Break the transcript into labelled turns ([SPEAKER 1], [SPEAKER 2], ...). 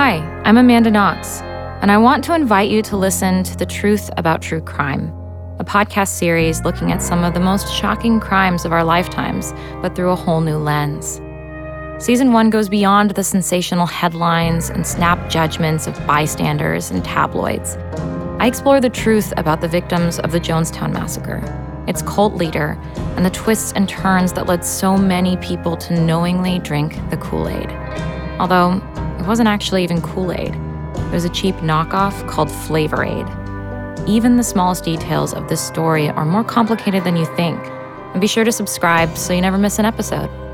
[SPEAKER 1] Hi, I'm Amanda Knox, and I want to invite you to listen to The Truth About True Crime, a podcast series looking at some of the most shocking crimes of our lifetimes, but through a whole new lens. Season one goes beyond the sensational headlines and snap judgments of bystanders and tabloids. I explore the truth about the victims of the Jonestown Massacre, its cult leader, and the twists and turns that led so many people to knowingly drink the Kool Aid. Although wasn't actually even Kool Aid, it was a cheap knockoff called Flavor Aid. Even the smallest details of this story are more complicated than you think. And be sure to subscribe so you never miss an episode.